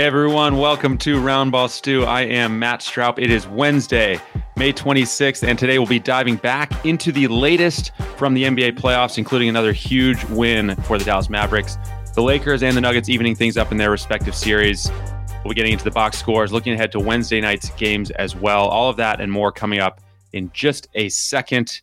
Hey everyone, welcome to Roundball Stew. I am Matt Straub. It is Wednesday, May 26th, and today we'll be diving back into the latest from the NBA playoffs, including another huge win for the Dallas Mavericks. The Lakers and the Nuggets evening things up in their respective series. We'll be getting into the box scores, looking ahead to Wednesday night's games as well. All of that and more coming up in just a second.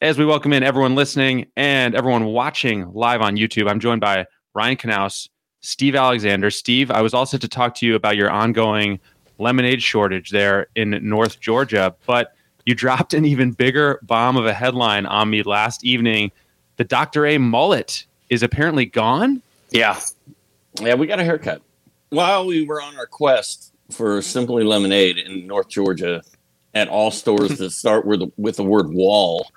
As we welcome in everyone listening and everyone watching live on YouTube, I'm joined by Ryan Knaus, Steve Alexander. Steve, I was also to talk to you about your ongoing lemonade shortage there in North Georgia, but you dropped an even bigger bomb of a headline on me last evening. The Dr. A mullet is apparently gone. Yeah. Yeah, we got a haircut. While we were on our quest for Simply Lemonade in North Georgia at all stores that start with with the word wall,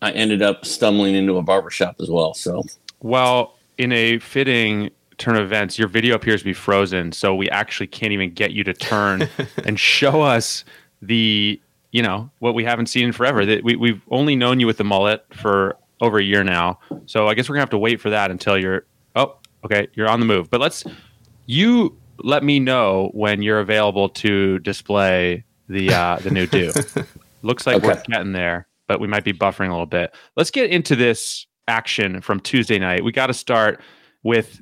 I ended up stumbling into a barbershop as well. So, well, in a fitting turn of events, your video appears to be frozen, so we actually can't even get you to turn and show us the, you know, what we haven't seen in forever. That we we've only known you with the mullet for over a year now, so I guess we're gonna have to wait for that until you're. Oh, okay, you're on the move. But let's you let me know when you're available to display the uh, the new do. Looks like okay. we're getting there but we might be buffering a little bit. Let's get into this action from Tuesday night. We got to start with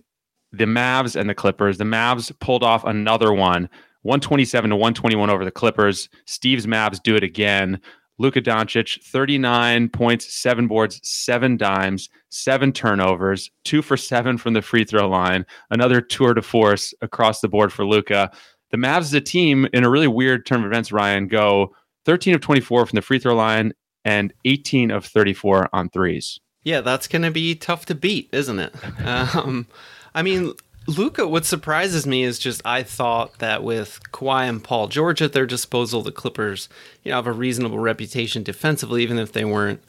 the Mavs and the Clippers. The Mavs pulled off another one, 127 to 121 over the Clippers. Steve's Mavs do it again. Luka Doncic, 39 points, seven boards, seven dimes, seven turnovers, two for seven from the free throw line. Another tour de force across the board for Luka. The Mavs a team, in a really weird turn of events, Ryan, go 13 of 24 from the free throw line and 18 of 34 on threes. Yeah, that's going to be tough to beat, isn't it? um, I mean, Luka, what surprises me is just I thought that with Kawhi and Paul George at their disposal, the Clippers, you know, have a reasonable reputation defensively, even if they weren't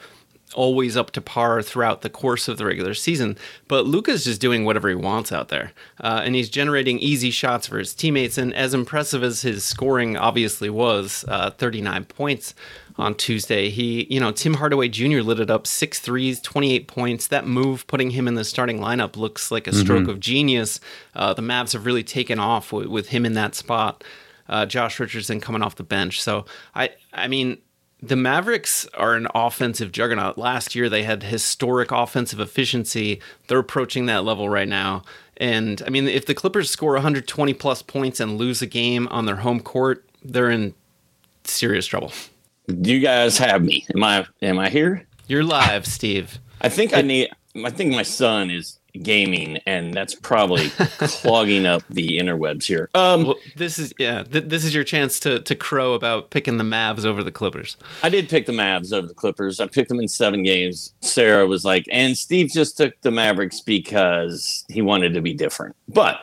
always up to par throughout the course of the regular season. But Luka's just doing whatever he wants out there. Uh, and he's generating easy shots for his teammates. And as impressive as his scoring obviously was, uh, 39 points on Tuesday, he, you know, Tim Hardaway Jr. lit it up six threes, 28 points. That move, putting him in the starting lineup, looks like a stroke mm-hmm. of genius. Uh, the Mavs have really taken off with, with him in that spot. Uh, Josh Richardson coming off the bench. So I, I mean, the Mavericks are an offensive juggernaut. Last year, they had historic offensive efficiency. They're approaching that level right now. And I mean, if the Clippers score 120 plus points and lose a game on their home court, they're in serious trouble. Do you guys have me? Am I am I here? You're live, Steve. I think I need. I think my son is gaming, and that's probably clogging up the interwebs here. Um, Well, this is yeah. Th- this is your chance to to crow about picking the Mavs over the Clippers. I did pick the Mavs over the Clippers. I picked them in seven games. Sarah was like, and Steve just took the Mavericks because he wanted to be different. But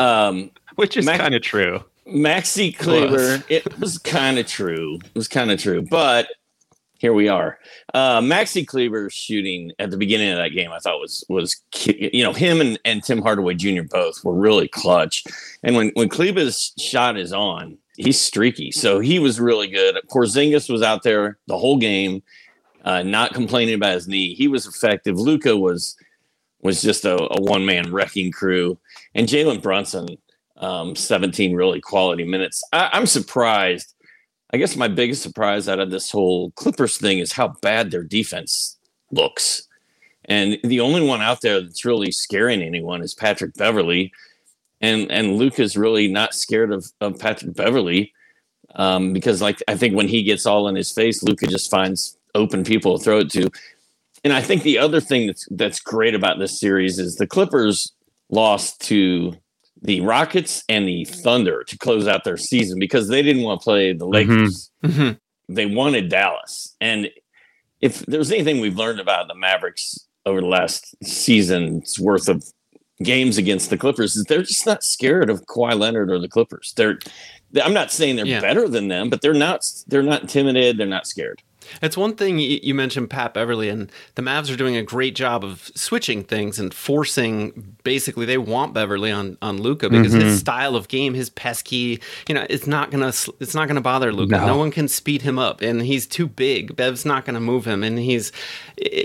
um, which is Mac- kind of true. Maxi Kleber, it was kind of true. It was kind of true, but here we are. Uh, Maxi Kleber shooting at the beginning of that game, I thought was was you know him and, and Tim Hardaway Jr. both were really clutch. And when when Kleber's shot is on, he's streaky, so he was really good. Porzingis was out there the whole game, uh, not complaining about his knee. He was effective. Luka was was just a, a one man wrecking crew, and Jalen Brunson um, 17 really quality minutes. I, I'm surprised. I guess my biggest surprise out of this whole Clippers thing is how bad their defense looks. And the only one out there that's really scaring anyone is Patrick Beverley. And and Luke is really not scared of, of Patrick Beverley. Um, because like I think when he gets all in his face, Luka just finds open people to throw it to. And I think the other thing that's that's great about this series is the Clippers lost to the Rockets and the Thunder to close out their season because they didn't want to play the Lakers. Mhm. They wanted Dallas. And if there's anything we've learned about the Mavericks over the last season's worth of games against the Clippers is they're just not scared of Kawhi Leonard or the Clippers. They're I'm not saying they're Yeah. better than them, but they're not they're not intimidated, they're not scared. It's one thing you mentioned Pat Beverley, and the Mavs are doing a great job of switching things and forcing. Basically, they want Beverley on on Luka because his style of game, his pesky, you know, it's not gonna it's not gonna bother Luka. No. No. one can speed him up, and he's too big. Bev's not gonna move him, and he's,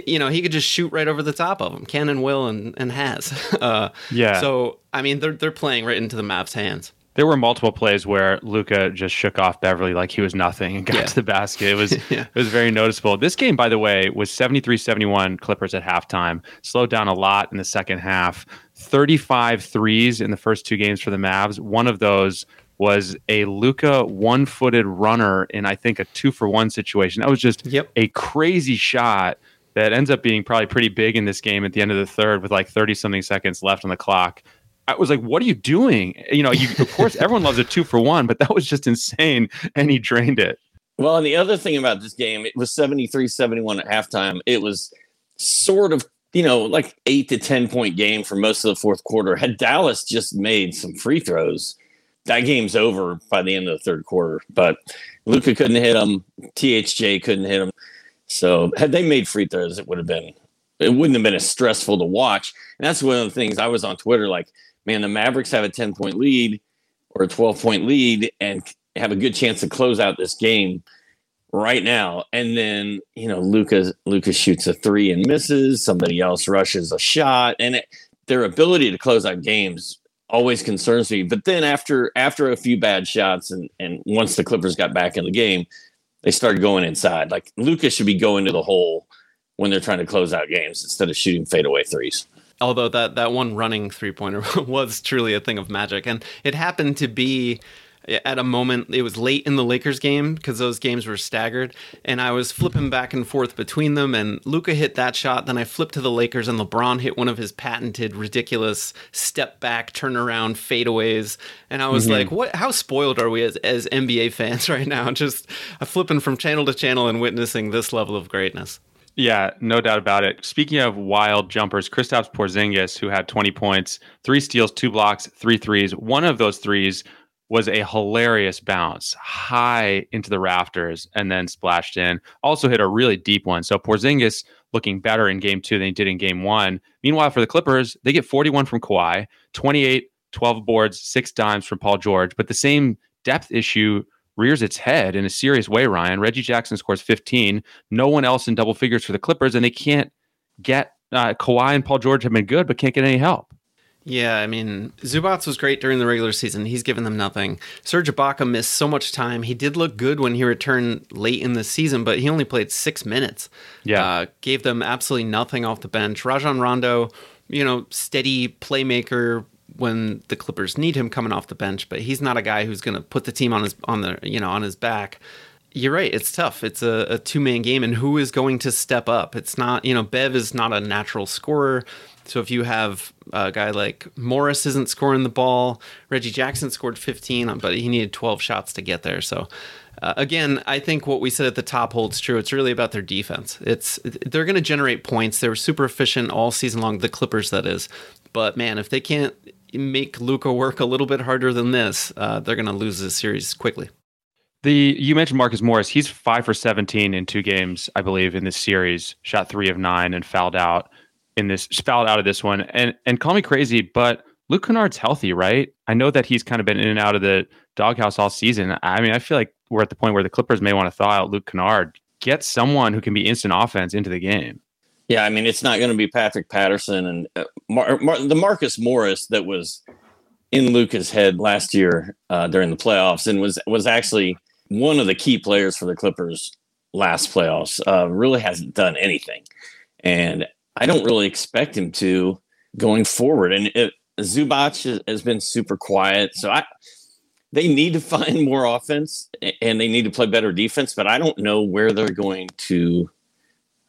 you know, he could just shoot right over the top of him. Cannon will and and has. Uh, Yeah. So I mean, they're they're playing right into the Mavs' hands. There were multiple plays where Luka just shook off Beverley like he was nothing and got Yeah. to the basket. It was Yeah. it was very noticeable. This game, by the way, was 73-71 Clippers at halftime. Slowed down a lot in the second half. 35 threes in the first two games for the Mavs. One of those was a Luka one-footed runner in I think a two for one situation. That was just Yep. a crazy shot that ends up being probably pretty big in this game at the end of the third with like 30 something seconds left on the clock. I was like, what are you doing? You know, you, of course, everyone loves a two for one, but that was just insane. And he drained it. Well, and the other thing about this game, it was 73 71 at halftime. It was sort of, you know, like eight to 10 point game for most of the fourth quarter. Had Dallas just made some free throws, that game's over by the end of the third quarter. But Luka couldn't hit them, THJ couldn't hit them. So had they made free throws, it would have been, it wouldn't have been as stressful to watch. And that's one of the things I was on Twitter like, man, the Mavericks have a 10 point lead or a 12 point lead and have a good chance to close out this game right now. And then, you know, Lucas Lucas shoots a three and misses, somebody else rushes a shot, and it, their ability to close out games always concerns me. But then after after a few bad shots and and once the Clippers got back in the game, they started going inside. Like Lucas should be going to the hole when they're trying to close out games instead of shooting fadeaway threes. Although that that one running three pointer was truly a thing of magic. And it happened to be eh, at a moment it was late in the Lakers game because those games were staggered and I was flipping back and forth between them and Luka hit that shot then I flipped to the Lakers and LeBron hit one of his patented ridiculous step back turnaround fadeaways and I was mm-hmm. like what how spoiled are we as, as NBA fans right now? Just flipping from channel to channel and witnessing this level of greatness Yeah, no doubt about it. Speaking of wild jumpers, Kristaps Porzingis, who had 20 points, three steals, two blocks, three threes. One of those threes was a hilarious bounce high into the rafters and then splashed in. Also hit a really deep one. So Porzingis looking better in game two than he did in game one. Meanwhile, for the Clippers, they get 41 from Kawhi, 28, 12 boards, six dimes from Paul George. But the same depth issue rears its head in a serious way, Ryan. Reggie Jackson scores 15. No one else in double figures for the Clippers, and they can't get uh, Kawhi and Paul George have been good, but can't get any help. Yeah, I mean, Zubac was great during the regular season. He's given them nothing. Serge Ibaka missed so much time. He did look good when he returned late in the season, but he only played six minutes. Yeah. Uh, gave them absolutely nothing off the bench. Rajon Rondo, you know, steady playmaker when the Clippers need him coming off the bench, but he's not a guy who's going to put the team on his on the you know on his back. you're right. It's tough. It's a, a two man game, and who is going to step up? It's not, you know, Bev is not a natural scorer. So if you have a guy like Morris isn't scoring the ball, Reggie Jackson scored 15, but he needed 12 shots to get there. So uh, again, I think what we said at the top holds true. It's really about their defense. It's they're going to generate points. They were super efficient all season long. The Clippers, that is. But man, if they can't make Luka work a little bit harder than this, uh, they're going to lose this series quickly. The you mentioned Marcus Morris. He's five for seventeen in two games, I believe, in this series. Shot three of nine and fouled out in this fouled out of this one. And and call me crazy, but Luke Kennard's healthy, right? I know that he's kind of been in and out of the doghouse all season. I mean, I feel like we're at the point where the Clippers may want to thaw out Luke Kennard, get someone who can be instant offense into the game. Yeah, I mean, it's not going to be Patrick Patterson and uh, Mar- Mar- the Marcus Morris that was in Luka's head last year uh, during the playoffs and was was actually one of the key players for the Clippers last playoffs. Uh, really hasn't done anything, and I don't really expect him to going forward. And it, Zubac has been super quiet, so I they need to find more offense and they need to play better defense. But I don't know where they're going to.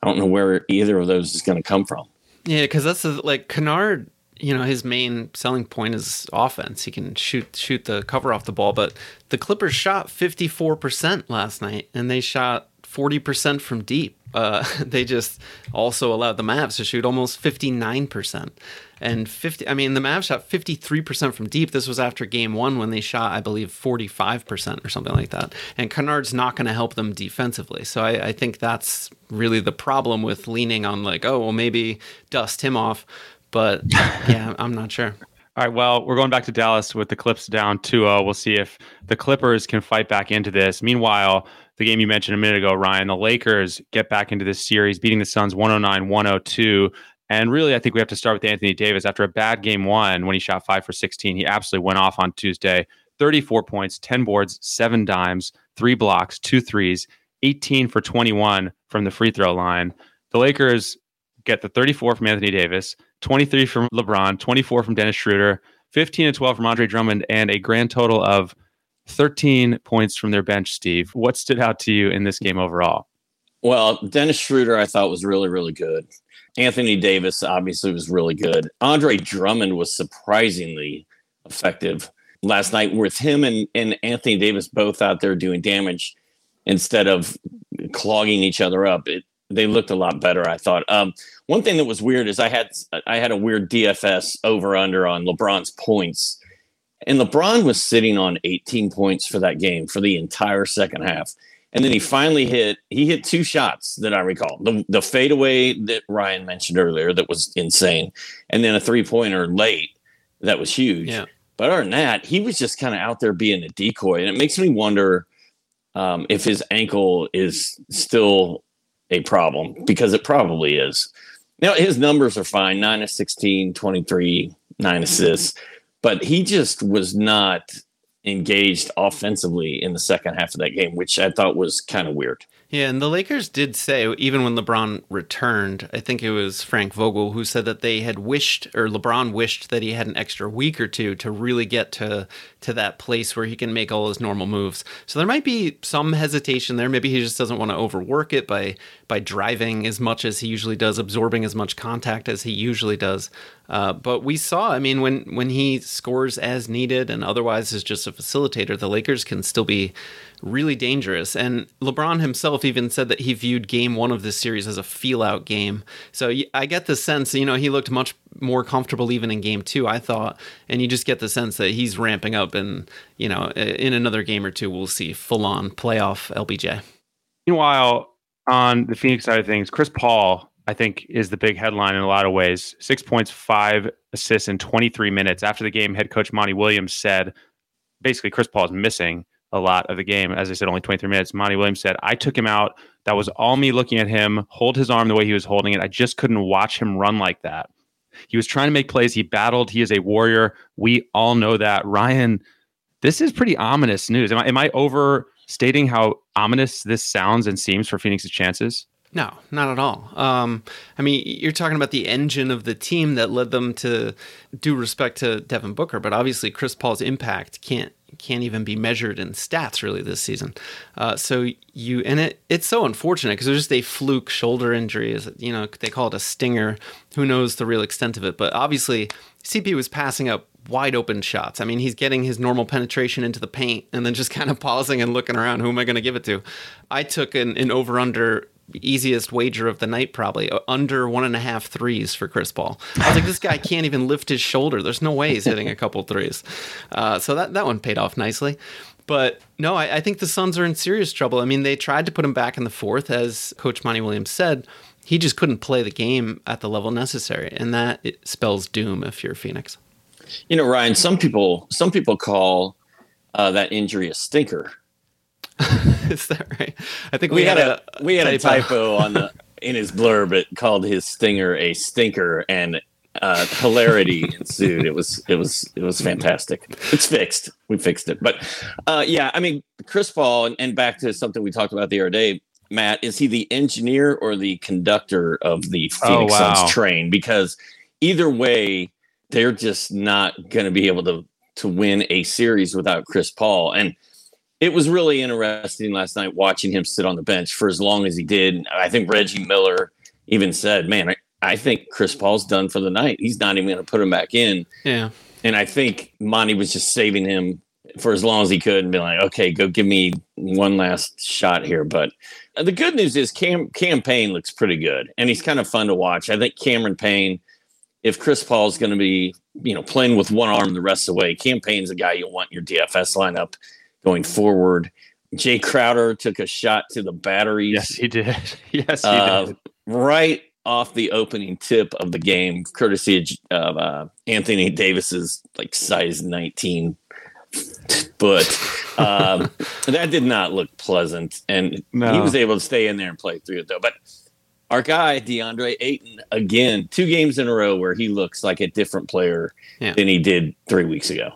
I don't know where either of those is going to come from. Yeah, because that's like Kennard. You know, his main selling point is offense. He can shoot shoot the cover off the ball, but the Clippers shot fifty four percent last night, and they shot forty percent from deep. Uh, they just also allowed the Mavs to shoot almost fifty nine percent and 50 i mean the mavs shot 53% from deep this was after game one when they shot i believe 45% or something like that and kennard's not going to help them defensively so I, I, think that's really the problem with leaning on like oh well maybe dust him off but yeah i'm not sure all right, well, we're going back to Dallas with the Clips down 2 0. We'll see if the Clippers can fight back into this. Meanwhile, the game you mentioned a minute ago, Ryan, the Lakers get back into this series, beating the Suns 109 102. And really, I think we have to start with Anthony Davis. After a bad game one, when he shot five for 16, he absolutely went off on Tuesday 34 points, 10 boards, seven dimes, three blocks, two threes, 18 for 21 from the free throw line. The Lakers get the 34 from Anthony Davis, 23 from LeBron, 24 from Dennis Schroeder, 15 and 12 from Andre Drummond, and a grand total of 13 points from their bench, Steve. What stood out to you in this game overall? Well, Dennis Schroeder, I thought was really, really good. Anthony Davis obviously was really good. Andre Drummond was surprisingly effective last night with him and, and Anthony Davis both out there doing damage instead of clogging each other up. It, they looked a lot better, I thought. Um, one thing that was weird is I had I had a weird DFS over under on LeBron's points. And LeBron was sitting on 18 points for that game for the entire second half. And then he finally hit he hit two shots that I recall. The the fadeaway that Ryan mentioned earlier that was insane. And then a three-pointer late that was huge. Yeah. But other than that, he was just kind of out there being a decoy. And it makes me wonder um, if his ankle is still a problem because it probably is. Now his numbers are fine 9 of 16, 23, 9 assists, but he just was not engaged offensively in the second half of that game, which I thought was kind of weird. Yeah, and the Lakers did say, even when LeBron returned, I think it was Frank Vogel who said that they had wished, or LeBron wished that he had an extra week or two to really get to to that place where he can make all his normal moves. So there might be some hesitation there. Maybe he just doesn't want to overwork it by by driving as much as he usually does, absorbing as much contact as he usually does. Uh, but we saw, I mean, when when he scores as needed and otherwise is just a facilitator, the Lakers can still be really dangerous. And LeBron himself even said that he viewed game one of this series as a feel out game. So I get the sense, you know, he looked much more comfortable even in game two, I thought. And you just get the sense that he's ramping up. And, you know, in another game or two, we'll see full on playoff LBJ. Meanwhile, on the Phoenix side of things, Chris Paul, I think, is the big headline in a lot of ways. Six points, five assists in 23 minutes. After the game, head coach Monty Williams said basically Chris Paul is missing a lot of the game. As I said, only 23 minutes. Monty Williams said, I took him out. That was all me looking at him hold his arm the way he was holding it. I just couldn't watch him run like that. He was trying to make plays. He battled. He is a warrior. We all know that. Ryan, this is pretty ominous news. Am I, am I overstating how ominous this sounds and seems for Phoenix's chances? No, not at all. Um, I mean, you're talking about the engine of the team that led them to do respect to Devin Booker, but obviously Chris Paul's impact can't can't even be measured in stats really this season. Uh, so you and it it's so unfortunate because it's just a fluke shoulder injury. Is you know they call it a stinger. Who knows the real extent of it? But obviously, CP was passing up wide open shots. I mean, he's getting his normal penetration into the paint and then just kind of pausing and looking around. Who am I going to give it to? I took an, an over under easiest wager of the night, probably uh, under one and a half threes for Chris Paul. I was like, this guy can't even lift his shoulder. There's no way he's hitting a couple threes. Uh, so that, that one paid off nicely. But no, I, I, think the Suns are in serious trouble. I mean, they tried to put him back in the fourth, as Coach Monty Williams said. He just couldn't play the game at the level necessary, and that spells doom if you're Phoenix. You know, Ryan. Some people, some people call uh, that injury a stinker Is that right? I think we, we had, had, a, we had typo. a typo on the in his blurb. It called his stinger a stinker, and uh, hilarity ensued. It was it was it was fantastic. It's fixed. We fixed it. But uh, yeah, I mean, Chris Paul, and, and back to something we talked about the other day. Matt, is he the engineer or the conductor of the oh, Phoenix oh, wow. Suns train? Because either way, they're just not going to be able to to win a series without Chris Paul. And it was really interesting last night watching him sit on the bench for as long as he did. I think Reggie Miller even said, "Man, I, I think Chris Paul's done for the night. He's not even going to put him back in." Yeah. And I think Monty was just saving him for as long as he could and be like, "Okay, go give me one last shot here." But the good news is Cam campaign looks pretty good, and he's kind of fun to watch. I think Cameron Payne, if Chris Paul's going to be, you know, playing with one arm the rest of the way, Cam Payne's a guy you want in your DFS lineup going forward. Jae Crowder took a shot to the batteries. Yes, he did. Yes, he uh, did. Right off the opening tip of the game, courtesy of uh, Anthony Davis's like size 19 but um, that did not look pleasant. And no. he was able to stay in there and play through it though. But our guy DeAndre Ayton again, two games in a row where he looks like a different player yeah. than he did three weeks ago.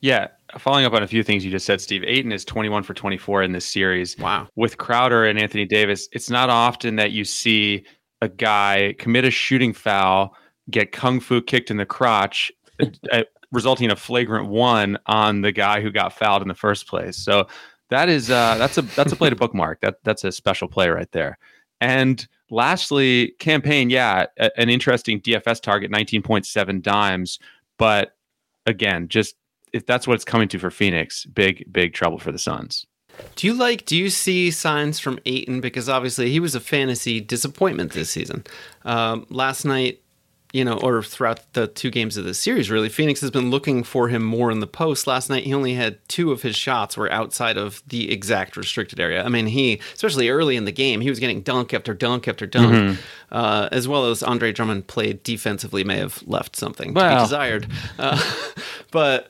Yeah, following up on a few things you just said, Steve, Ayton is 21 for 24 in this series. Wow. With Crowder and Anthony Davis, it's not often that you see a guy commit a shooting foul, get kung fu kicked in the crotch, uh, resulting in a flagrant one on the guy who got fouled in the first place. So that is uh, that's a that's a play to bookmark. That that's a special play right there. And lastly, Cam Payne, yeah, a, an interesting DFS target, 19.7 dimes, but again, just if that's what it's coming to for Phoenix, big big trouble for the Suns. Do you like? Do you see signs from Ayton? Because obviously he was a fantasy disappointment this season. Um, last night, you know, or throughout the two games of the series, really, Phoenix has been looking for him more in the post. Last night, he only had two of his shots were outside of the exact restricted area. I mean, he, especially early in the game, he was getting dunk after dunk after dunk, mm-hmm. uh, as well as Andre Drummond played defensively, may have left something well. to be desired. Uh, but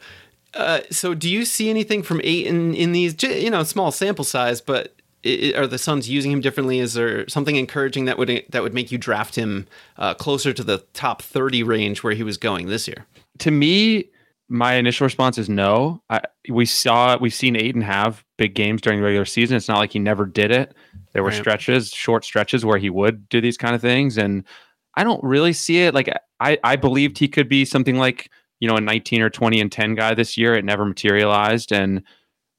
uh, so, do you see anything from Ayton in these, you know, small sample size, but it, are the Suns using him differently? Is there something encouraging that would that would make you draft him uh, closer to the top thirty range where he was going this year? To me, my initial response is no. I, we saw we've seen Ayton have big games during the regular season. It's not like he never did it. There were right. stretches, short stretches where he would do these kind of things, and I don't really see it. Like I, I believed he could be something like you know, a 19 or 20 and 10 guy this year. It never materialized. And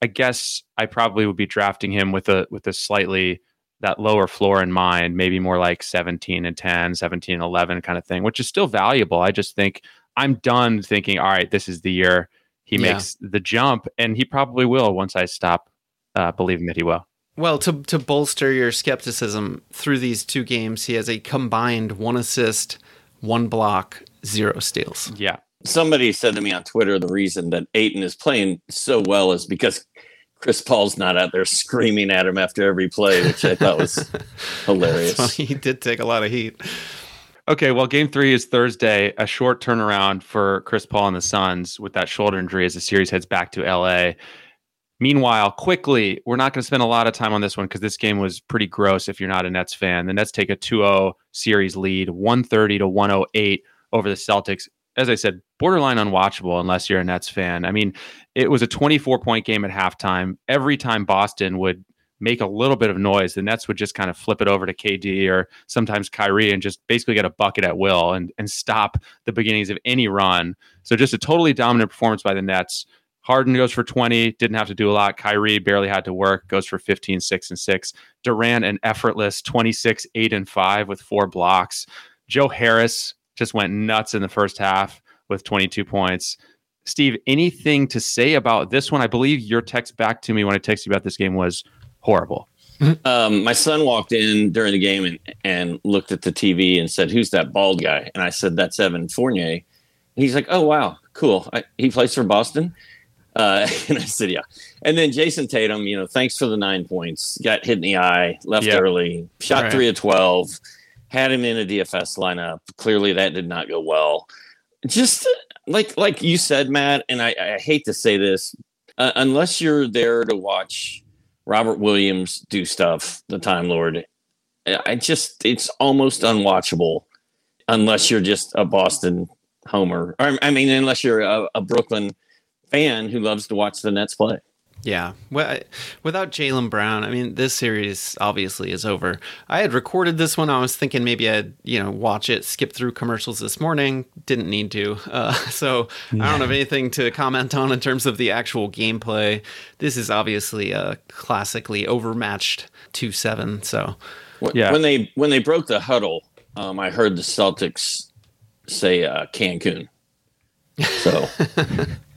I guess I probably would be drafting him with a with a slightly that lower floor in mind, maybe more like 17 and 10, 17 and 11 kind of thing, which is still valuable. I just think I'm done thinking, all right, this is the year he yeah. makes the jump, and he probably will once I stop uh, believing that he will. Well, to to bolster your skepticism through these two games, he has a combined one assist, one block, zero steals. Yeah, somebody said to me on Twitter the reason that Ayton is playing so well is because Chris Paul's not out there screaming at him after every play, which I thought was hilarious. he did take a lot of heat. Okay, well, game three is Thursday, a short turnaround for Chris Paul and the Suns with that shoulder injury as the series heads back to LA. Meanwhile, quickly, we're not going to spend a lot of time on this one because this game was pretty gross if you're not a Nets fan. The Nets take a 2 0 series lead, 130 to 108 over the Celtics as I said, borderline unwatchable unless you're a Nets fan. I mean, it was a 24 point game at halftime. Every time Boston would make a little bit of noise, the Nets would just kind of flip it over to KD or sometimes Kyrie and just basically get a bucket at will and, and stop the beginnings of any run. So just a totally dominant performance by the Nets. Harden goes for 20, didn't have to do a lot. Kyrie barely had to work, goes for 15, 6 and 6. Durant an effortless 26, 8 and 5 with four blocks. Joe Harris just went nuts in the first half with 22 points. Steve, anything to say about this one? I believe your text back to me when I texted you about this game was horrible. Um, my son walked in during the game and, and looked at the TV and said, "Who's that bald guy?" And I said, "That's Evan Fournier." And he's like, "Oh wow, cool. I, he plays for Boston." Uh, and I said, "Yeah." And then Jayson Tatum, you know, thanks for the nine points. Got hit in the eye, left Yeah. early, shot Right. three of twelve, had him in a DFS lineup. Clearly, that did not go well. Just like like you said, Matt, and I, I hate to say this, uh, unless you're there to watch Robert Williams do stuff, the Time Lord, I just it's almost unwatchable unless you're just a Boston homer. Or, I mean, unless you're a, a Brooklyn fan who loves to watch the Nets play. Yeah. Well, I- without Jaylen Brown, I mean, this series obviously is over. I had recorded this one. I was thinking maybe I'd, you know, watch it, skip through commercials this morning. Didn't need to. Uh, so I don't have anything to comment on in terms of the actual gameplay. This is obviously a classically overmatched 2 7. So When, Yeah. when they when they broke the huddle, um, I heard the Celtics say uh, Cancun. So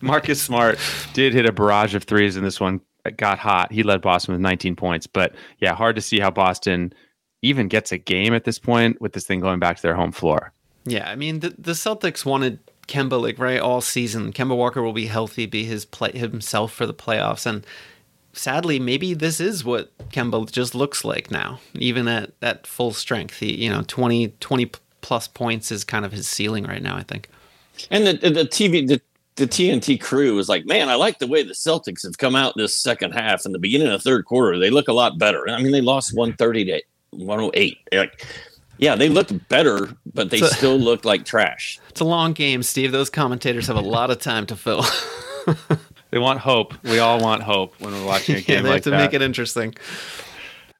Marcus Smart did hit a barrage of threes in this one. It got hot. He led Boston with 19 points. But yeah, hard to see how Boston even gets a game at this point with this thing going back to their home floor. Yeah, I mean the the Celtics wanted Kemba like right all season. Kemba Walker will be healthy, be his play himself for the playoffs, and sadly, maybe this is what Kemba just looks like now, even at at full strength. He, you know, 20, 20 plus points is kind of his ceiling right now. I think. and the the TV the, the TNT crew was like, man, I like the way the Celtics have come out this second half and the beginning of the third quarter. They look a lot better. I mean, they lost one thirty to one hundred eight. Like, yeah, they looked better, but they So- still looked like trash. It's a long game, Steve. Those commentators have a lot of time to fill. They want hope. We all want hope when we're watching a yeah, game they like have to that. make it interesting.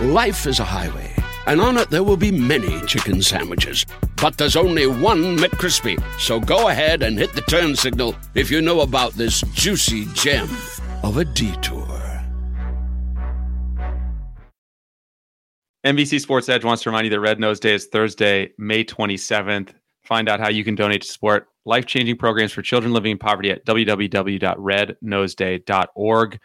Life is a highway, and on it there will be many chicken sandwiches. But there's only one McCrispy. So go ahead and hit the turn signal if you know about this juicy gem of a detour. NBC Sports Edge wants to remind you that Red Nose Day is Thursday, May 27th. Find out how you can donate to support life changing programs for children living in poverty at www.rednoseday.org.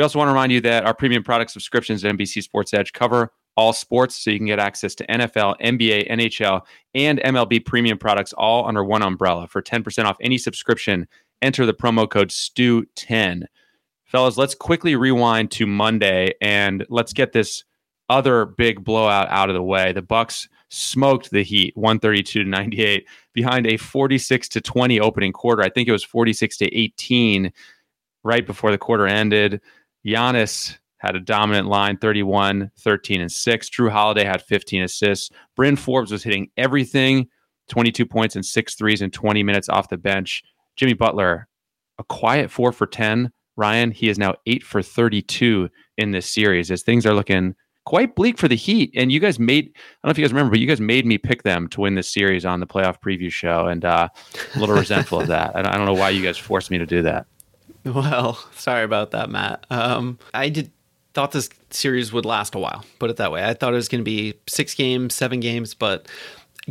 We also want to remind you that our premium product subscriptions at NBC Sports Edge cover all sports, so you can get access to NFL, NBA, NHL, and MLB premium products all under one umbrella. For 10% off any subscription, enter the promo code STU10. Fellas, let's quickly rewind to Monday and let's get this other big blowout out of the way. The Bucks smoked the Heat 132 to 98 behind a 46 to 20 opening quarter. I think it was 46 to 18 right before the quarter ended. Giannis had a dominant line 31, 13, and 6. Jrue Holiday had 15 assists. Bryn Forbes was hitting everything 22 points and six threes in 20 minutes off the bench. Jimmy Butler, a quiet four for 10. Ryan, he is now eight for 32 in this series as things are looking quite bleak for the Heat. And you guys made, I don't know if you guys remember, but you guys made me pick them to win this series on the playoff preview show. And uh, a little resentful of that. I don't, I don't know why you guys forced me to do that. Well, sorry about that, Matt. Um, I did thought this series would last a while. Put it that way. I thought it was going to be six games, seven games, but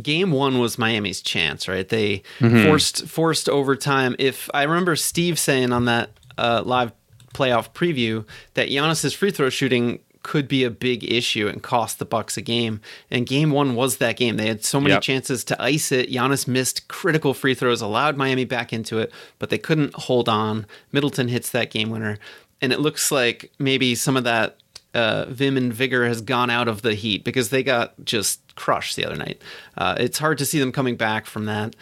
game one was Miami's chance, right? They Mhm. forced forced overtime. If I remember Steve saying on that uh, live playoff preview that Giannis's free throw shooting could be a big issue and cost the Bucks a game. And game one was that game. They had so many Yep. chances to ice it. Giannis missed critical free throws, allowed Miami back into it, but they couldn't hold on. Middleton hits that game winner. And it looks like maybe some of that uh, vim and vigor has gone out of the Heat because they got just crushed the other night. Uh, it's hard to see them coming back from that.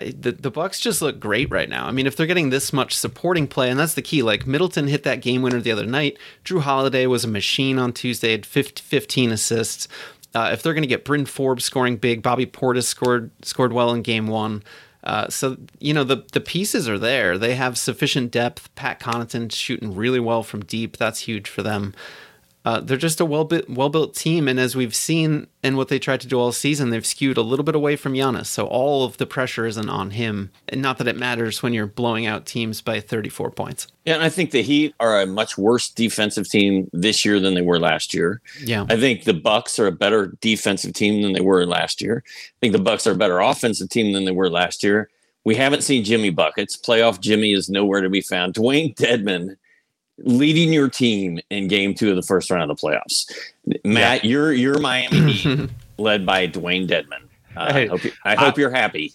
The the Bucks just look great right now. I mean, if they're getting this much supporting play, and that's the key. Like Middleton hit that game winner the other night. Jrue Holiday was a machine on Tuesday, had 50, 15 assists. Uh, if they're going to get Bryn Forbes scoring big, Bobby Portis scored scored well in game one. Uh, so you know the the pieces are there. They have sufficient depth. Pat Connaughton shooting really well from deep. That's huge for them. Uh, they're just a well built well built team, and as we've seen in what they tried to do all season, they've skewed a little bit away from Giannis. So all of the pressure isn't on him, and not that it matters when you're blowing out teams by 34 points. Yeah, and I think the Heat are a much worse defensive team this year than they were last year. Yeah, I think the Bucks are a better defensive team than they were last year. I think the Bucks are a better offensive team than they were last year. We haven't seen Jimmy buckets. Playoff Jimmy is nowhere to be found. Dewayne Dedmon leading your team in game two of the first round of the playoffs. Matt, you're you're Miami Heat led by Dewayne Dedmon. Uh, Hey, I hope, you, I hope I- you're happy.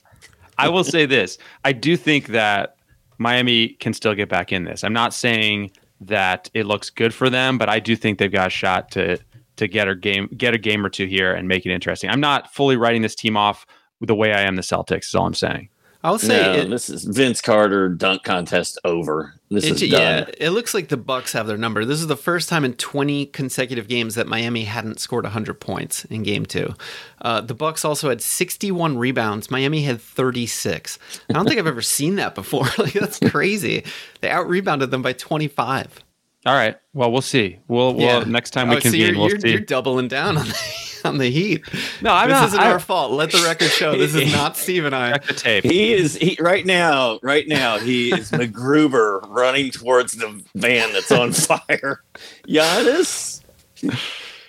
I will say this. I do think that Miami can still get back in this. I'm not saying that it looks good for them, but I do think they've got a shot to to get a game get a game or two here and make it interesting. I'm not fully writing this team off the way I am the Celtics, is all I'm saying. I'll say No, it, this is Vince Carter dunk contest over. This It, is yeah, done. it looks like the Bucks have their number. This is the first time in 20 consecutive games that Miami hadn't scored 100 points in game 2. Uh, the Bucks also had 61 rebounds. Miami had 36. I don't think I've ever seen that before. like that's crazy. They out-rebounded them by 25. All right. Well, we'll see. We'll, we'll next time we Oh, so convene, you're, we'll you're, see. you're doubling down on the, on the Heat. No, I'm this not- isn't I- our fault. Let the record show. This is not Steve and I. The tape. He is he right now. Right now, he is MacGruber running towards the van that's on fire. Giannis,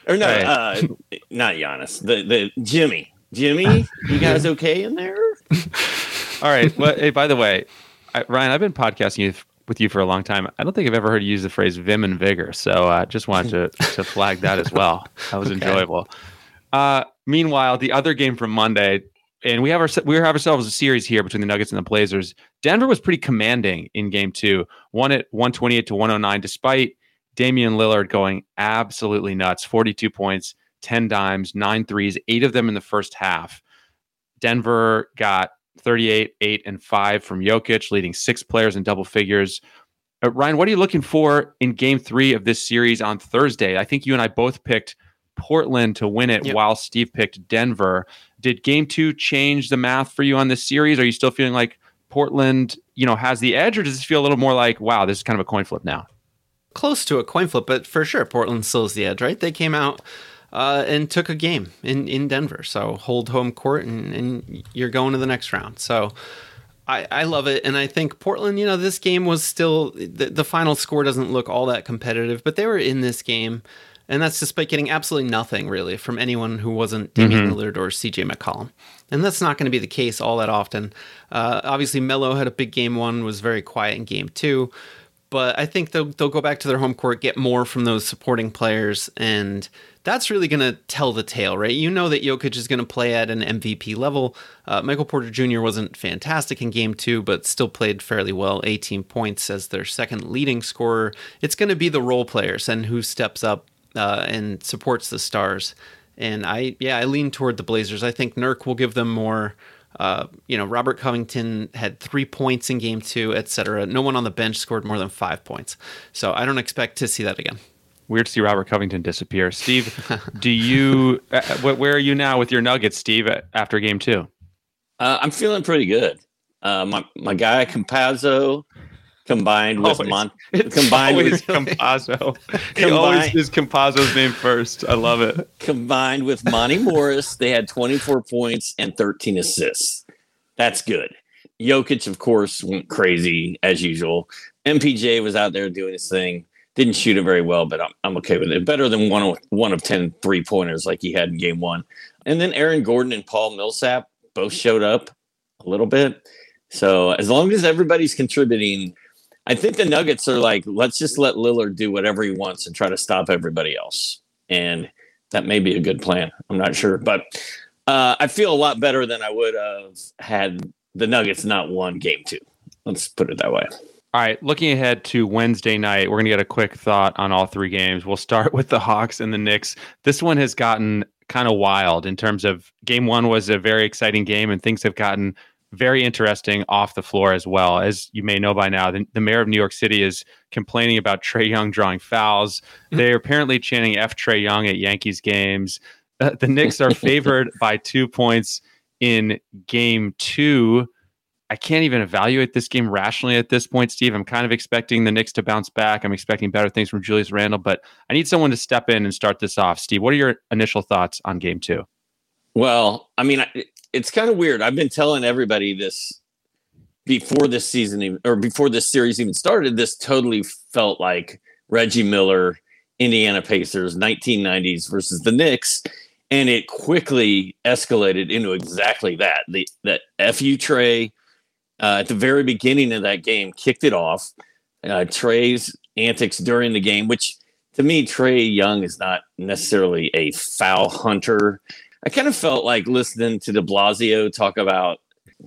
or no, Hey. uh, not Giannis. The the Jimmy. Jimmy, you guys okay in there? All right. Well, hey, by the way, I, Ryan, I've been podcasting you- with you for a long time. I don't think I've ever heard you use the phrase "vim and vigor," so I uh, just wanted to to flag that as well. That was enjoyable. Uh, meanwhile, the other game from Monday, and we have our we have ourselves a series here between the Nuggets and the Blazers. Denver was pretty commanding in Game Two, won it one twenty eight to one hundred nine, despite Damian Lillard going absolutely nuts, forty two points, ten dimes, nine threes, eight of them in the first half. Denver got 38, 8, and 5 from Jokic, leading six players in double figures. Uh, Ryan, what are you looking for in game three of this series on Thursday? I think you and I both picked Portland to win it Yep. while Steve picked Denver. Did game two change the math for you on this series? Are you still feeling like Portland, you know, has the edge, or does this feel a little more like, wow, this is kind of a coin flip now? close to a coin flip, but for sure, Portland still has the edge, right? They came out uh, and took a game in, in Denver. So hold home court and, and you're going to the next round. So I, I love it. And I think Portland, you know, this game was still, the, the final score doesn't look all that competitive, but they were in this game. And that's despite getting absolutely nothing really from anyone who wasn't Damian Lillard or CJ McCollum. And that's not going to be the case all that often. Uh, obviously, Melo had a big game one, was very quiet in game two but I think they'll they'll go back to their home court, get more from those supporting players, and that's really going to tell the tale, right? You know that Jokic is going to play at an MVP level. Uh, Michael Porter Jr. wasn't fantastic in Game Two, but still played fairly well, 18 points as their second leading scorer. It's going to be the role players and who steps up uh, and supports the stars. And I, yeah, I lean toward the Blazers. I think Nurk will give them more. Uh, you know, Robert Covington had three points in game two, etc. No one on the bench scored more than five points. So I don't expect to see that again. Weird to see Robert Covington disappear. Steve, do you, uh, where are you now with your Nuggets, Steve, uh, after game two? Uh, I'm feeling pretty good. Uh, my my guy Campazzo combined with Always. Mon- combined with Campazzo. he always is Campazzo's name first. I love it. combined with Monte Morris, they had 24 points and 13 assists. That's good. Jokic, of course, went crazy as usual. MPJ was out there doing his thing. Didn't shoot it very well, but I'm, I'm okay with it. Better than one of, one of 10 three pointers like he had in game one. And then Aaron Gordon and Paul Millsap both showed up a little bit. So as long as everybody's contributing, I think the Nuggets are like, let's just let Lillard do whatever he wants and try to stop everybody else. And that may be a good plan. I'm not sure, but uh, I feel a lot better than I would have had the Nuggets not won game two. Let's put it that way. All right, looking ahead to Wednesday night, we're going to get a quick thought on all three games. We'll start with the Hawks and the Knicks. This one has gotten kind of wild in terms of game one was a very exciting game, and things have gotten very interesting off the floor as well. As you may know by now, the, the mayor of New York City is complaining about Trae Young drawing fouls. They're apparently chanting F Trae Young at Yankees games. Uh, the Knicks are favored by two points in game two. I can't even evaluate this game rationally at this point, Steve. I'm kind of expecting the Knicks to bounce back. I'm expecting better things from Julius Randle, but I need someone to step in and start this off. Steve, what are your initial thoughts on game two? Well, I mean, it's kind of weird. I've been telling everybody this before this season even, or before this series even started. This totally felt like Reggie Miller, Indiana Pacers, 1990s versus the Knicks, and it quickly escalated into exactly that. The that fu Trae uh, at the very beginning of that game kicked it off. Uh, Trae's antics during the game, which to me, Trae Young is not necessarily a foul hunter. I kind of felt like listening to de Blasio talk about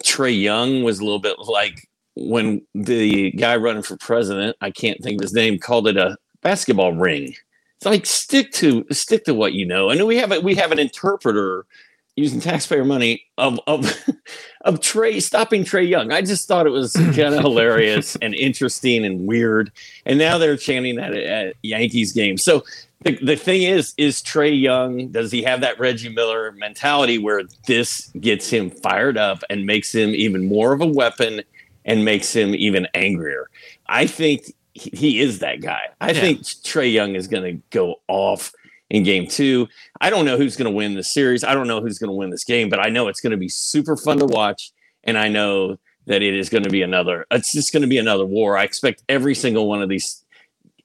Trae Young was a little bit like when the guy running for president, I can't think of his name, called it a basketball ring. It's like stick to stick to what you know. And we have a, we have an interpreter using taxpayer money of of of Trae stopping Trae Young. I just thought it was kind of hilarious and interesting and weird. And now they're chanting that at, at Yankees games. So the, the thing is, is Trae Young, does he have that Reggie Miller mentality where this gets him fired up and makes him even more of a weapon and makes him even angrier? I think he is that guy. I yeah. think Trae Young is going to go off in game two. I don't know who's going to win the series. I don't know who's going to win this game, but I know it's going to be super fun to watch. And I know that it is going to be another, it's just going to be another war. I expect every single one of these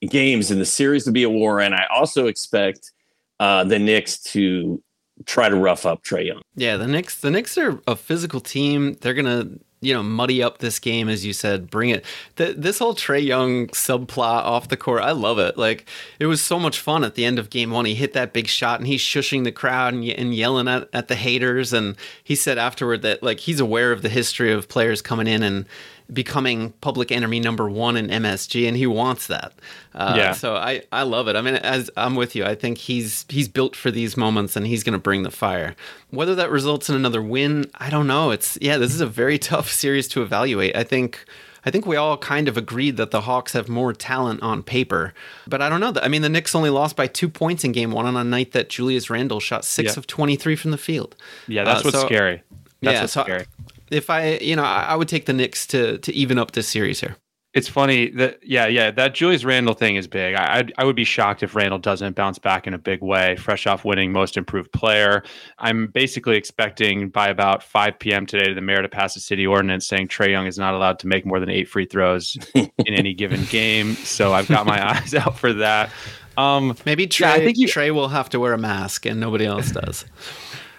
games in the series to be a war. And I also expect uh, the Knicks to try to rough up Trae Young. Yeah, the Knicks the Knicks are a physical team. They're gonna you know muddy up this game as you said bring it this whole trae young subplot off the court i love it like it was so much fun at the end of game one he hit that big shot and he's shushing the crowd and, and yelling at, at the haters and he said afterward that like he's aware of the history of players coming in and becoming public enemy number one in MSG, and he wants that. Uh, yeah. So I, I love it. I mean, as I'm with you, I think he's he's built for these moments, and he's going to bring the fire. Whether that results in another win, I don't know. It's yeah, this is a very tough series to evaluate. I think. I think we all kind of agreed that the Hawks have more talent on paper, but I don't know. I mean, the Knicks only lost by two points in Game One on a night that Julius Randle shot six yeah. of twenty-three from the field. Yeah, that's uh, what's so, scary. That's yeah, what's so scary if I, you know, I would take the Knicks to to even up this series here. It's funny that yeah, yeah, that Julius Randle thing is big. I I'd, I would be shocked if Randle doesn't bounce back in a big way, fresh off winning Most Improved Player. I'm basically expecting by about 5 p.m. today the mayor to pass a city ordinance saying Trae Young is not allowed to make more than eight free throws in any given game. So I've got my eyes out for that. Um, Maybe Trae, yeah, I think you, Trae will have to wear a mask and nobody else does.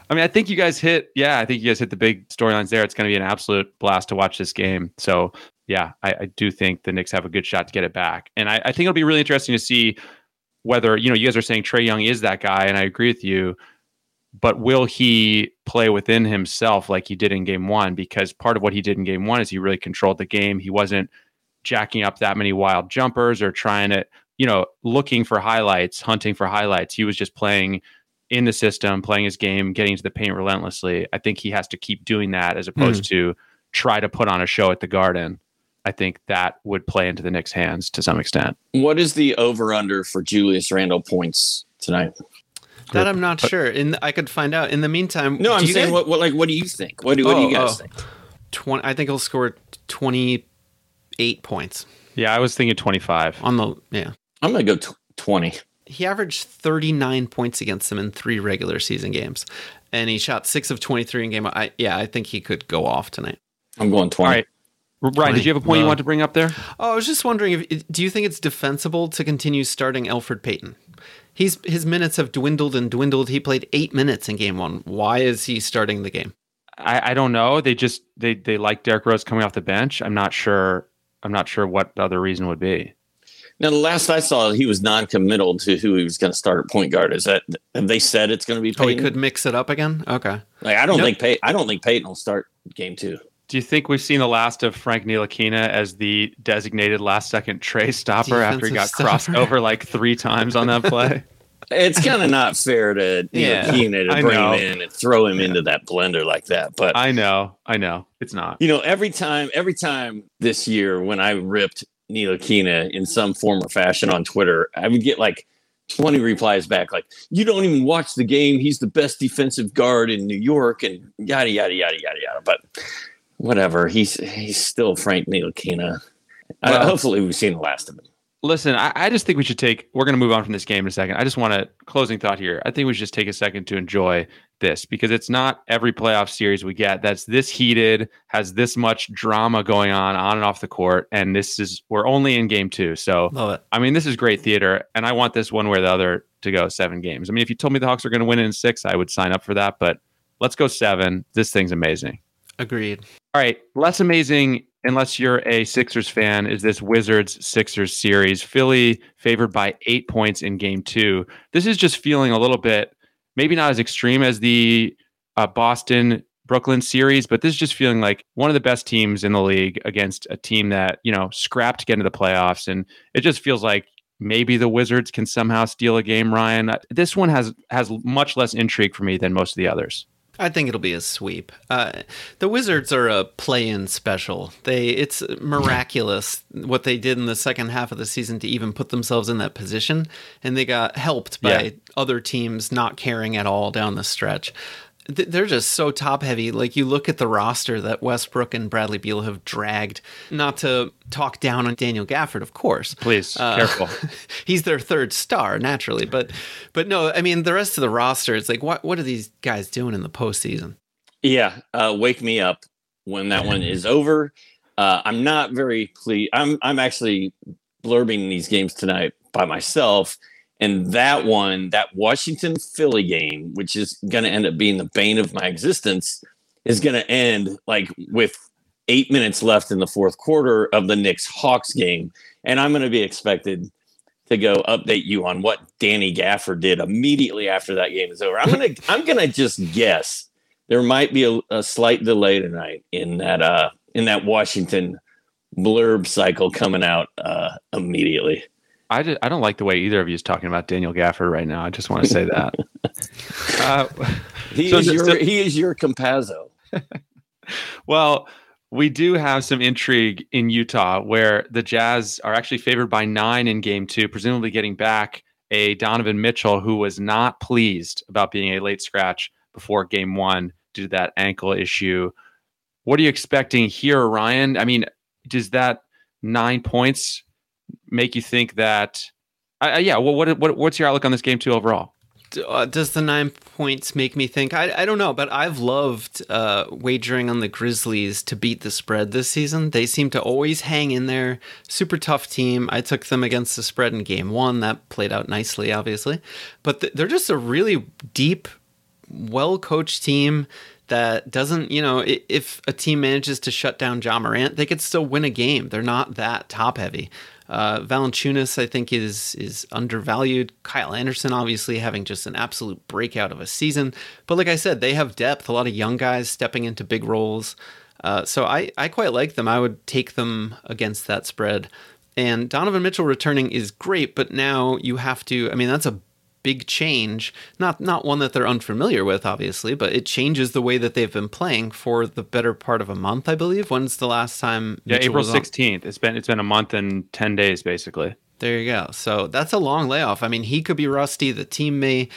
I mean, I think you guys hit, yeah, I think you guys hit the big storylines there. It's going to be an absolute blast to watch this game. So, yeah, I, I, do think the Knicks have a good shot to get it back. And I, I think it'll be really interesting to see whether, you know, you guys are saying Trae Young is that guy, and I agree with you. But will he play within himself like he did in game one? Because part of what he did in game one is he really controlled the game. He wasn't jacking up that many wild jumpers or trying to, you know, looking for highlights, hunting for highlights. He was just playing in the system, playing his game, getting to the paint relentlessly. I think he has to keep doing that as opposed mm. to try to put on a show at the Garden. I think that would play into the Knicks' hands to some extent. What is the over under for Julius Randle points tonight? That I'm not sure. And I could find out. In the meantime, no, I'm saying guys... what, what, like what do you think? What do, what oh, do you guys oh. think? 20, I think he'll score 28 points. Yeah, I was thinking 25 on the yeah. I'm gonna go t- 20 he averaged 39 points against them in three regular season games, and he shot six of 23 in game. I yeah, I think he could go off tonight. I'm going 20. All right. Ryan, did you have a point you want to bring up there? Oh, I was just wondering if do you think it's defensible to continue starting Alfred Payton? He's his minutes have dwindled and dwindled. He played eight minutes in game one. Why is he starting the game? I, I don't know. They just they they like Derrick Rose coming off the bench. I'm not sure. I'm not sure what the other reason would be. Now, the last I saw, he was non-committal to who he was going to start at point guard. Is that have they said it's going to be? Payton? Oh, he could mix it up again. Okay. Like I don't think Pay- I don't think Payton will start game two. Do you think we've seen the last of Frank Ntilikina as the designated last second Trae stopper after he got crossed over like three times on that play? it's kind of not fair to yeah, Ntilikina to bring know. him in and throw him yeah. into that blender like that. But I know, I know, it's not. You know, every time, every time this year when I ripped Ntilikina in some form or fashion on Twitter, I would get like 20 replies back like you don't even watch the game he's the best defensive guard in new york and yada yada yada yada yada but whatever. He's he's still Frank Ntilikina. Well, hopefully, we've seen the last of him. Listen, I, I just think we should take. We're going to move on from this game in a second. I just want to closing thought here. I think we should just take a second to enjoy this because it's not every playoff series we get that's this heated, has this much drama going on on and off the court, and this is we're only in game two. So, I mean, this is great theater, and I want this one way or the other to go seven games. I mean, if you told me the Hawks are going to win in six, I would sign up for that. But let's go seven. This thing's amazing. Agreed. All right. Less amazing, unless you're a Sixers fan, is this Wizards Sixers series. Philly favored by eight points in game two. This is just feeling a little bit, maybe not as extreme as the uh, Boston Brooklyn series, but this is just feeling like one of the best teams in the league against a team that, you know, scrapped to get into the playoffs. And it just feels like maybe the Wizards can somehow steal a game, Ryan. This one has has much less intrigue for me than most of the others. I think it'll be a sweep. Uh, the Wizards are a play-in special. They it's miraculous what they did in the second half of the season to even put themselves in that position, and they got helped by yeah. other teams not caring at all down the stretch they're just so top heavy. Like you look at the roster that Westbrook and Bradley Beal have dragged. Not to talk down on Daniel Gafford, of course. Please, uh, careful. he's their third star naturally, but but no, I mean the rest of the roster. It's like what what are these guys doing in the postseason? Yeah, uh, wake me up when that one is over. Uh, I'm not very pleased. I'm I'm actually blurbing these games tonight by myself and that one, that Washington Philly game, which is going to end up being the bane of my existence, is going to end like with eight minutes left in the fourth quarter of the Knicks Hawks game. And I'm going to be expected to go update you on what Danny Gafford did immediately after that game is over. I'm going to, I'm going to just guess there might be a, a, slight delay tonight in that, uh, in that Washington blurb cycle coming out, uh, immediately. I, just, I don't like the way either of you is talking about Daniel Gafford right now. I just want to say that. uh, he, so is your, he is your Campazzo. well, we do have some intrigue in Utah where the Jazz are actually favored by nine in game two, presumably getting back a Donovan Mitchell who was not pleased about being a late scratch before game one due to that ankle issue. What are you expecting here, Ryan? I mean, does that nine points make you think that? Uh, yeah. Well, what, what what's your outlook on this game too overall? Uh, does the nine points make me think? I, I don't know, but I've loved uh, wagering on the Grizzlies to beat the spread this season. They seem to always hang in there. Super tough team. I took them against the spread in game one. That played out nicely, obviously. But th- they're just a really deep, well coached team that doesn't, you know, if a team manages to shut down Ja Morant, they could still win a game. They're not that top heavy. Uh, Valanciunas, I think, is is undervalued. Kyle Anderson, obviously, having just an absolute breakout of a season. But like I said, they have depth. A lot of young guys stepping into big roles. Uh, so I, I quite like them. I would take them against that spread. And Donovan Mitchell returning is great, but now you have to. I mean, that's a big change. Not not one that they're unfamiliar with, obviously, but it changes the way that they've been playing for the better part of a month, I believe. When's the last time? Yeah, April sixteenth. It's been it's been a month and ten days basically. There you go. So that's a long layoff. I mean, he could be rusty. The team may,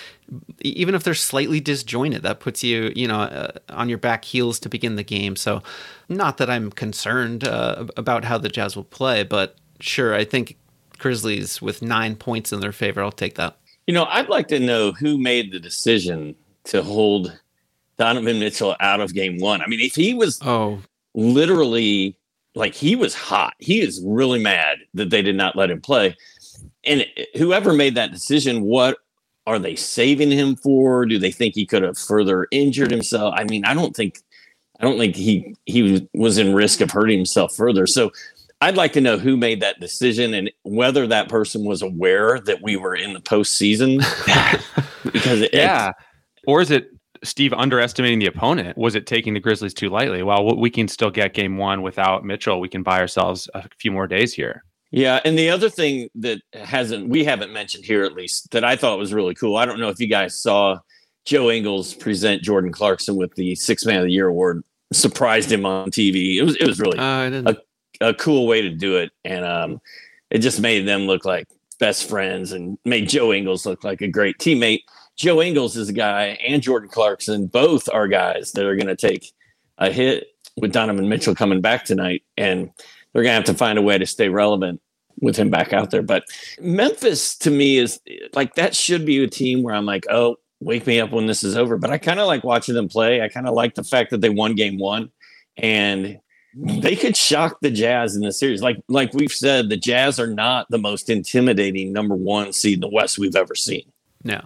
even if they're slightly disjointed, that puts you, you know, uh, on your back heels to begin the game. So, not that I'm concerned uh, about how the Jazz will play, but sure, I think Grizzlies with nine points in their favor. I'll take that. You know, I'd like to know who made the decision to hold Donovan Mitchell out of game one. I mean, if he was oh literally like he was hot. He is really mad that they did not let him play. And whoever made that decision, what are they saving him for? Do they think he could have further injured himself? I mean, I don't think I don't think he he was in risk of hurting himself further. So I'd like to know who made that decision and whether that person was aware that we were in the postseason. because it, yeah, or is it Steve underestimating the opponent? Was it taking the Grizzlies too lightly? Well, we can still get Game One without Mitchell. We can buy ourselves a few more days here. Yeah, and the other thing that hasn't we haven't mentioned here at least that I thought was really cool. I don't know if you guys saw Joe Ingles present Jordan Clarkson with the Six Man of the Year award. Surprised him on TV. It was it was really uh, a, a cool way to do it, and um, it just made them look like best friends and made Joe Ingles look like a great teammate. Joe Ingles is a guy, and Jordan Clarkson both are guys that are going to take a hit with Donovan Mitchell coming back tonight, and they're going to have to find a way to stay relevant with him back out there. But Memphis to me is like that should be a team where I'm like, oh, wake me up when this is over. But I kind of like watching them play. I kind of like the fact that they won game one and they could shock the Jazz in the series. Like like we've said, the Jazz are not the most intimidating number one seed in the West we've ever seen. No.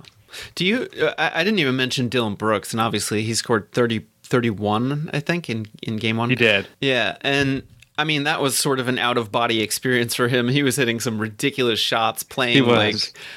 Do you? I, I didn't even mention Dillon Brooks, and obviously he scored 30, 31, I think, in in game one. He did. Yeah, and I mean, that was sort of an out of body experience for him. He was hitting some ridiculous shots, playing like,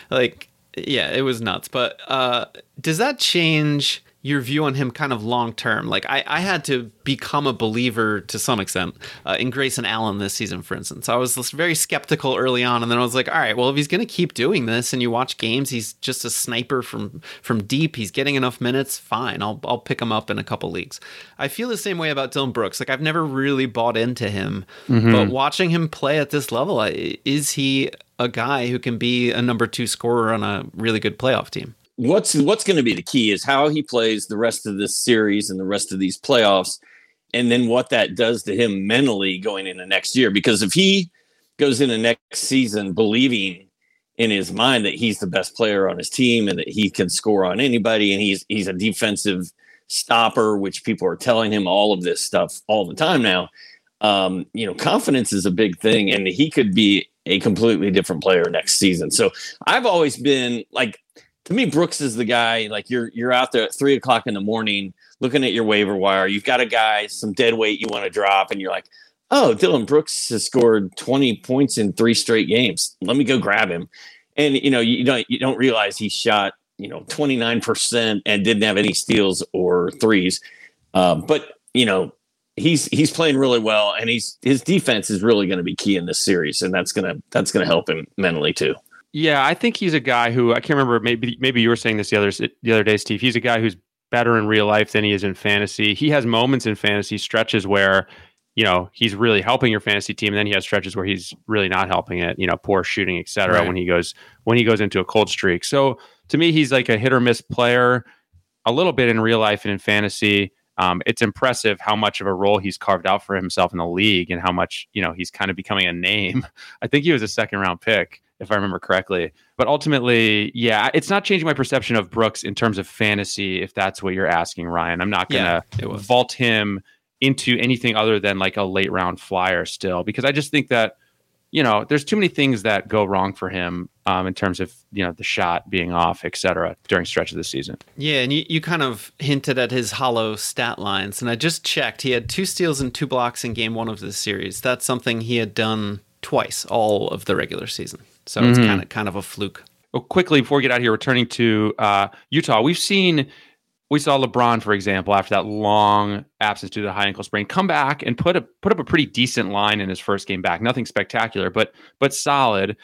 like, yeah, it was nuts. But uh, does that change your view on him kind of long term. Like I, I had to become a believer to some extent uh, in Grayson Allen this season, for instance. I was very skeptical early on, and then I was like, all right, well, if he's going to keep doing this, and you watch games, he's just a sniper from from deep. He's getting enough minutes. Fine, I'll I'll pick him up in a couple leagues. I feel the same way about Dillon Brooks. Like I've never really bought into him, mm-hmm. but watching him play at this level, is he a guy who can be a number two scorer on a really good playoff team? What's what's going to be the key is how he plays the rest of this series and the rest of these playoffs and then what that does to him mentally going into next year. Because if he goes into next season believing in his mind that he's the best player on his team and that he can score on anybody and he's he's a defensive stopper which people are telling him all of this stuff all the time now um, you know confidence is a big thing and he could be a completely different player next season. So i've always been like to me, Brooks is the guy. Like you're you're out there at three o'clock in the morning looking at your waiver wire. You've got a guy, some dead weight you want to drop, and you're like, oh, Dillon Brooks has scored 20 points in three straight games. Let me go grab him. And you know, you don't you don't realize he shot you know 29% and didn't have any steals or threes. Uh, but you know, he's he's playing really well, and he's his defense is really going to be key in this series, and that's gonna that's gonna help him mentally too. Yeah, I think he's a guy who I can't remember. Maybe maybe you were saying this the other the other day, Steve. He's a guy who's better in real life than he is in fantasy. He has moments in fantasy stretches where you know he's really helping your fantasy team, and then he has stretches where he's really not helping it. You know, poor shooting, etc. Right. When he goes when he goes into a cold streak. So to me, he's like a hit or miss player, a little bit in real life and in fantasy. Um, it's impressive how much of a role he's carved out for himself in the league and how much you know he's kind of becoming a name. I think he was a second round pick if I remember correctly. But ultimately, yeah, it's not changing my perception of Brooks in terms of fantasy, if that's what you're asking, Ryan. I'm not gonna yeah, vault him into anything other than like a late round flyer still, because I just think that you know there's too many things that go wrong for him um, in terms of you know the shot being off, etc. during stretch of the season. Yeah, and you, you kind of hinted at his hollow stat lines, and I just checked. He had two steals and two blocks in game one of this series. That's something he had done twice all of the regular season. So mm-hmm. it's kind of kind of a fluke. Well, quickly before we get out here, returning to uh, Utah, we've seen we saw LeBron, for example, after that long absence due to the high ankle sprain, come back and put a put up a pretty decent line in his first game back. Nothing spectacular, but but solid.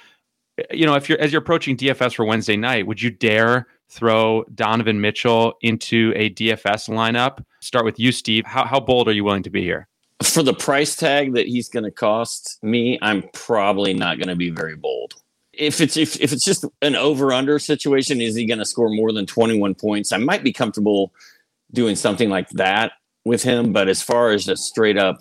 You know, if you're as you're approaching DFS for Wednesday night, would you dare throw Donovan Mitchell into a DFS lineup? Start with you, Steve. How how bold are you willing to be here? For the price tag that he's going to cost me, I'm probably not going to be very bold if it's if, if it's just an over under situation, is he going to score more than 21 points? I might be comfortable doing something like that with him, but as far as a straight up,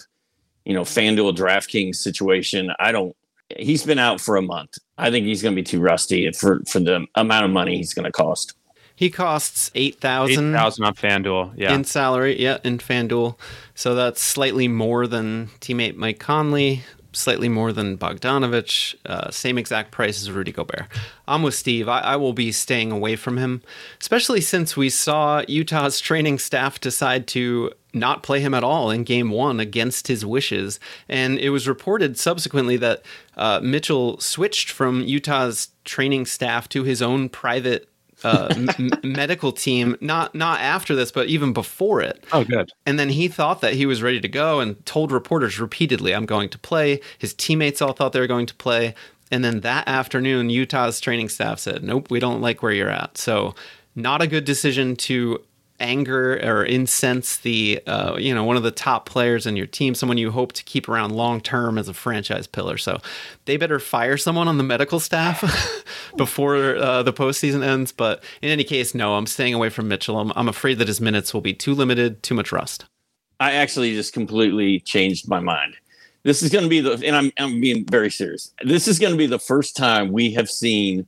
you know, FanDuel DraftKings situation, I don't. He's been out for a month. I think he's going to be too rusty for for the amount of money he's going to cost He costs eight thousand. Eight thousand on FanDuel. Yeah. In salary, yeah, in FanDuel. So that's slightly more than teammate Mike Conley, slightly more than Bogdanovic, uh, same exact price as Rudy Gobert. I'm with Steve. I, I, will be staying away from him, especially since we saw Utah's training staff decide to not play him at all in game one against his wishes. And it was reported subsequently that uh, Mitchell switched from Utah's training staff to his own private uh, m- medical team not not after this but even before it. Oh good. And then he thought that he was ready to go and told reporters repeatedly i'm going to play. His teammates all thought they were going to play. And then that afternoon utah's training staff said nope we don't like where you're at. So not a good decision to anger or incense the uh, you know one of the top players in your team, someone you hope to keep around long term as a franchise pillar. So they better fire someone on the medical staff before uh, the postseason ends. But in any case, no, I'm staying away from Mitchell. I'm, I'm afraid that his minutes will be too limited, too much rust. I actually just completely changed my mind. This is going to be the, and I'm, I'm being very serious. This is going to be the first time we have seen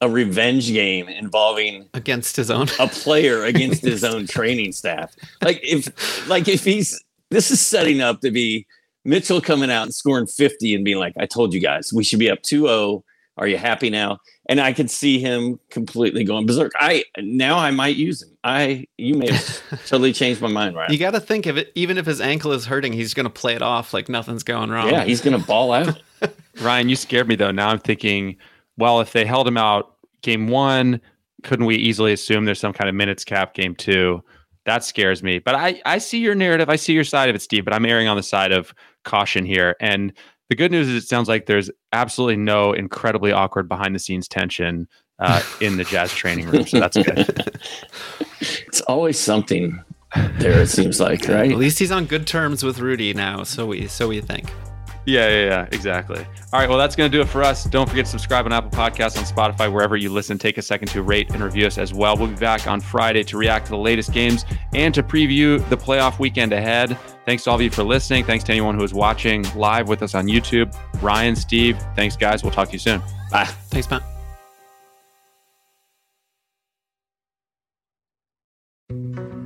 a revenge game involving against his own a player against his own training staff. Like if like if he's this is setting up to be Mitchell coming out and scoring 50 and being like, I told you guys, we should be up 2-0. Are you happy now? And I could see him completely going berserk. I now I might use him. I you may have totally changed my mind, right? You got to think of it. Even if his ankle is hurting, he's going to play it off like nothing's going wrong. Yeah, he's going to ball out. Ryan, you scared me though. Now I'm thinking well, if they held him out game one, couldn't we easily assume there's some kind of minutes cap game two? That scares me. But I, I see your narrative. I see your side of it, Steve, but I'm erring on the side of caution here. And the good news is it sounds like there's absolutely no incredibly awkward behind the scenes tension uh, in the jazz training room. So that's good. it's always something there, it seems like, right? At least he's on good terms with Rudy now. So we, so we think. Yeah, yeah, yeah, exactly. All right, well, that's going to do it for us. Don't forget to subscribe on Apple Podcasts, on Spotify, wherever you listen. Take a second to rate and review us as well. We'll be back on Friday to react to the latest games and to preview the playoff weekend ahead. Thanks to all of you for listening. Thanks to anyone who is watching live with us on YouTube. Ryan, Steve, thanks, guys. We'll talk to you soon. Bye. Thanks, Matt.